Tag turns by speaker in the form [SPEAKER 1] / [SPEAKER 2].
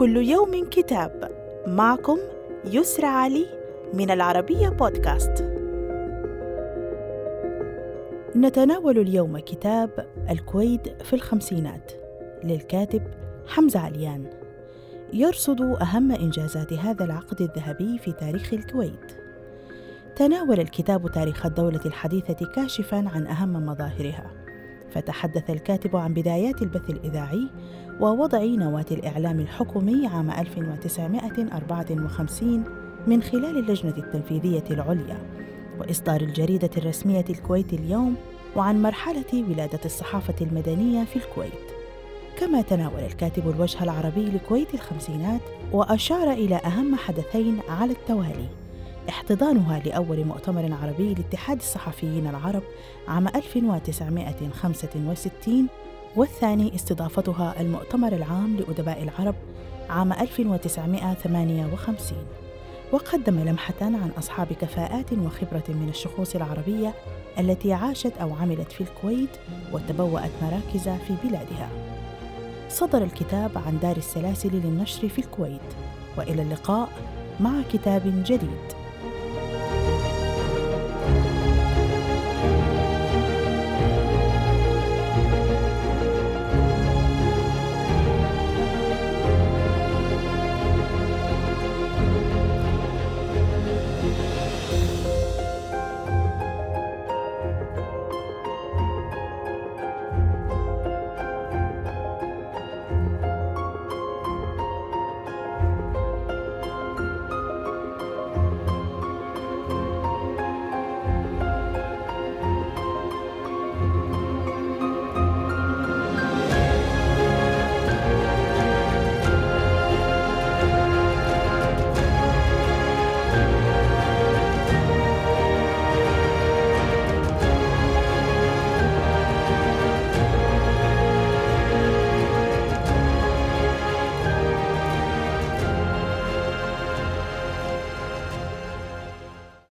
[SPEAKER 1] كل يوم كتاب معكم يسرى علي من العربية بودكاست. نتناول اليوم كتاب الكويت في الخمسينات للكاتب حمزة عليان يرصد أهم إنجازات هذا العقد الذهبي في تاريخ الكويت. تناول الكتاب تاريخ الدولة الحديثة كاشفا عن أهم مظاهرها. فتحدث الكاتب عن بدايات البث الإذاعي ووضع نواة الإعلام الحكومي عام 1954 من خلال اللجنة التنفيذية العليا وإصدار الجريدة الرسمية الكويت اليوم وعن مرحلة ولادة الصحافة المدنية في الكويت. كما تناول الكاتب الوجه العربي لكويت الخمسينات وأشار إلى أهم حدثين على التوالي. احتضانها لأول مؤتمر عربي لاتحاد الصحفيين العرب عام 1965 والثاني استضافتها المؤتمر العام لأدباء العرب عام 1958 وقدم لمحة عن أصحاب كفاءات وخبرة من الشخوص العربية التي عاشت أو عملت في الكويت وتبوأت مراكز في بلادها. صدر الكتاب عن دار السلاسل للنشر في الكويت، وإلى اللقاء مع كتاب جديد.